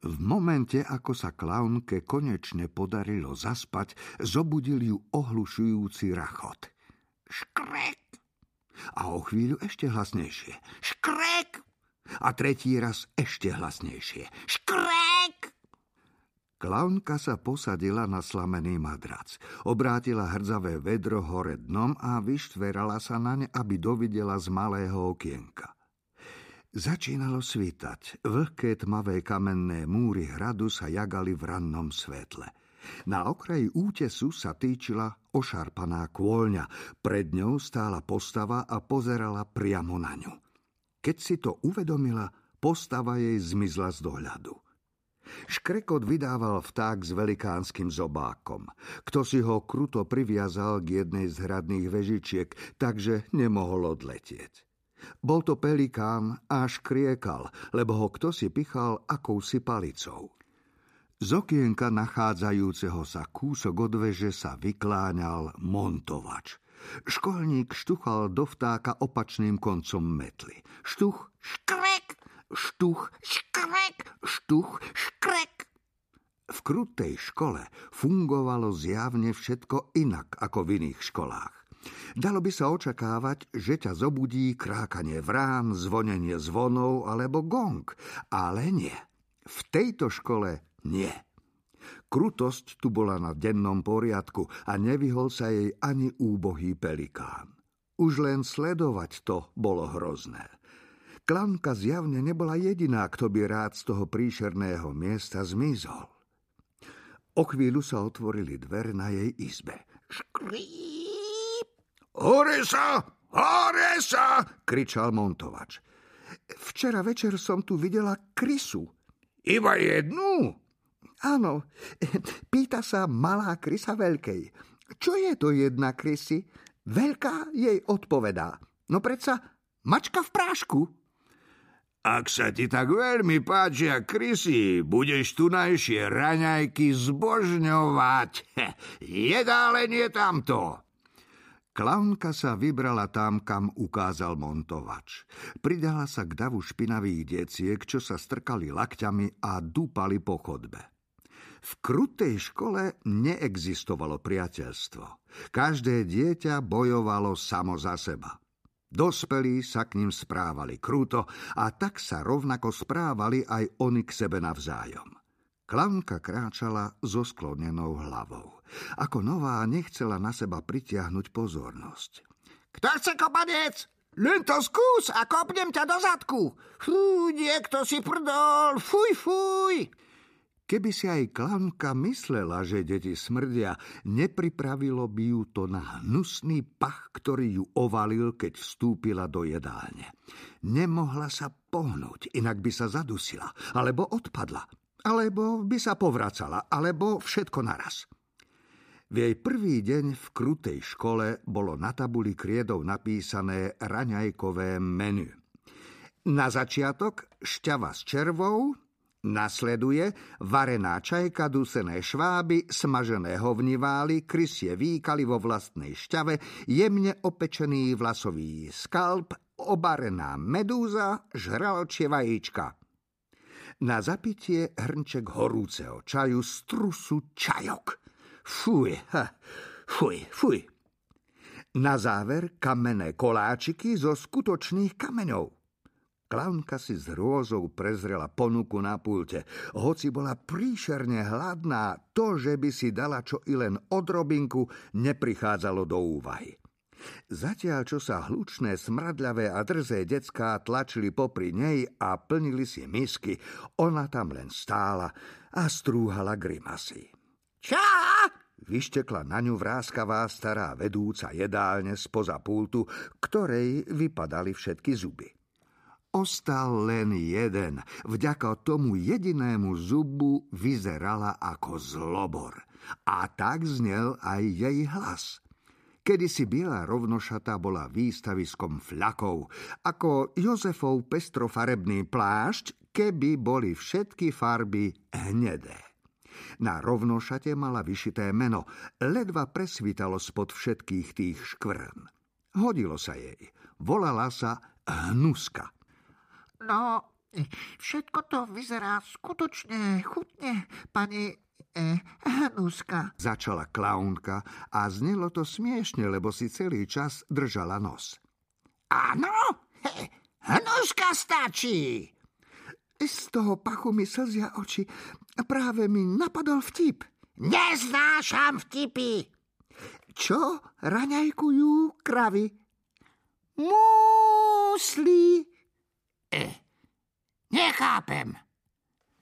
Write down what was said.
V momente, ako sa klaunke konečne podarilo zaspať, zobudil ju ohlušujúci rachot. Škrek! A o chvíľu ešte hlasnejšie. Škrek! A tretí raz ešte hlasnejšie. Škrek! Klaunka sa posadila na slamený madrac. Obrátila hrzavé vedro hore dnom a vyštverala sa na ne, aby dovidela z malého okienka. Začínalo svítať. Vlhké tmavé kamenné múry hradu sa jagali v rannom svetle. Na okraji útesu sa týčila ošarpaná kôľňa. Pred ňou stála postava a pozerala priamo na ňu. Keď si to uvedomila, postava jej zmizla z dohľadu. Škrekot vydával vták s velikánskym zobákom. Kto si ho kruto priviazal k jednej z hradných vežičiek, takže nemohol odletieť. Bol to pelikán a až kriekal, lebo ho kto si pichal akousi palicou. Z okienka nachádzajúceho sa kúsok od veže sa vykláňal montovač. Školník štuchal do vtáka opačným koncom metly. Štuch, škrek, štuch, škrek, štuch, škrek. V krutej škole fungovalo zjavne všetko inak ako v iných školách. Dalo by sa očakávať, že ťa zobudí krákanie vrán, zvonenie zvonov alebo gong, ale nie. V tejto škole nie. Krutosť tu bola na dennom poriadku a nevyhol sa jej ani úbohý pelikán. Už len sledovať to bolo hrozné. Klanka zjavne nebola jediná, kto by rád z toho príšerného miesta zmizol. O chvíľu sa otvorili dvere na jej izbe. Škrí! Hore sa! Hore sa! kričal montovač. Včera večer som tu videla krysu. Iba jednu? Áno, pýta sa malá krysa veľkej. Čo je to jedna krysy? Veľká jej odpovedá. No predsa mačka v prášku. Ak sa ti tak veľmi páčia krysy, budeš tunajšie raňajky zbožňovať. Jedálenie tamto. Klaunka sa vybrala tam, kam ukázal montovač. Pridala sa k davu špinavých deciek, čo sa strkali lakťami a dúpali po chodbe. V krutej škole neexistovalo priateľstvo. Každé dieťa bojovalo samo za seba. Dospelí sa k ním správali kruto a tak sa rovnako správali aj oni k sebe navzájom. Klamka kráčala so sklonenou hlavou. Ako nová nechcela na seba pritiahnuť pozornosť. Kto chce kopanec? Len to skús a kopnem ťa do zadku. Fú, niekto si prdol, fuj, fuj. Keby si aj klamka myslela, že deti smrdia, nepripravilo by ju to na hnusný pach, ktorý ju ovalil, keď vstúpila do jedálne. Nemohla sa pohnúť, inak by sa zadusila, alebo odpadla. Alebo by sa povracala, alebo všetko naraz. V jej prvý deň v krutej škole bolo na tabuli kriedov napísané raňajkové menu. Na začiatok šťava s červou, nasleduje varená čajka, dusené šváby, smažené hovnivály, krysie výkaly vo vlastnej šťave, jemne opečený vlasový skalp, obarená medúza, žraločie vajíčka – na zapitie hrnček horúceho čaju z trusu čajok. Fuj, ha, fuj, fuj. Na záver kamenné koláčiky zo skutočných kameňov. Klaunka si s hrôzou prezrela ponuku na pulte. Hoci bola príšerne hladná, to, že by si dala čo i len odrobinku, neprichádzalo do úvahy. Zatiaľ, čo sa hlučné, smradľavé a drzé decká tlačili popri nej a plnili si misky, ona tam len stála a strúhala grimasy. Čá! Vyštekla na ňu vráskavá stará vedúca jedálne spoza pultu, ktorej vypadali všetky zuby. Ostal len jeden. Vďaka tomu jedinému zubu vyzerala ako zlobor. A tak znel aj jej hlas. Kedysi biela rovnošata bola výstaviskom flakov, ako Jozefov pestrofarebný plášť, keby boli všetky farby hnedé. Na rovnošate mala vyšité meno, ledva presvítalo spod všetkých tých škvrn. Hodilo sa jej. Volala sa Hnuska. No, Všetko to vyzerá skutočne chutne, pani e, Hanuska. Začala klaunka a znelo to smiešne, lebo si celý čas držala nos. Áno, Hanuska stačí. Z toho pachu mi slzia oči. Práve mi napadol vtip. Neznášam vtipy. Čo raňajkujú kravy? Músli. E, nechápem.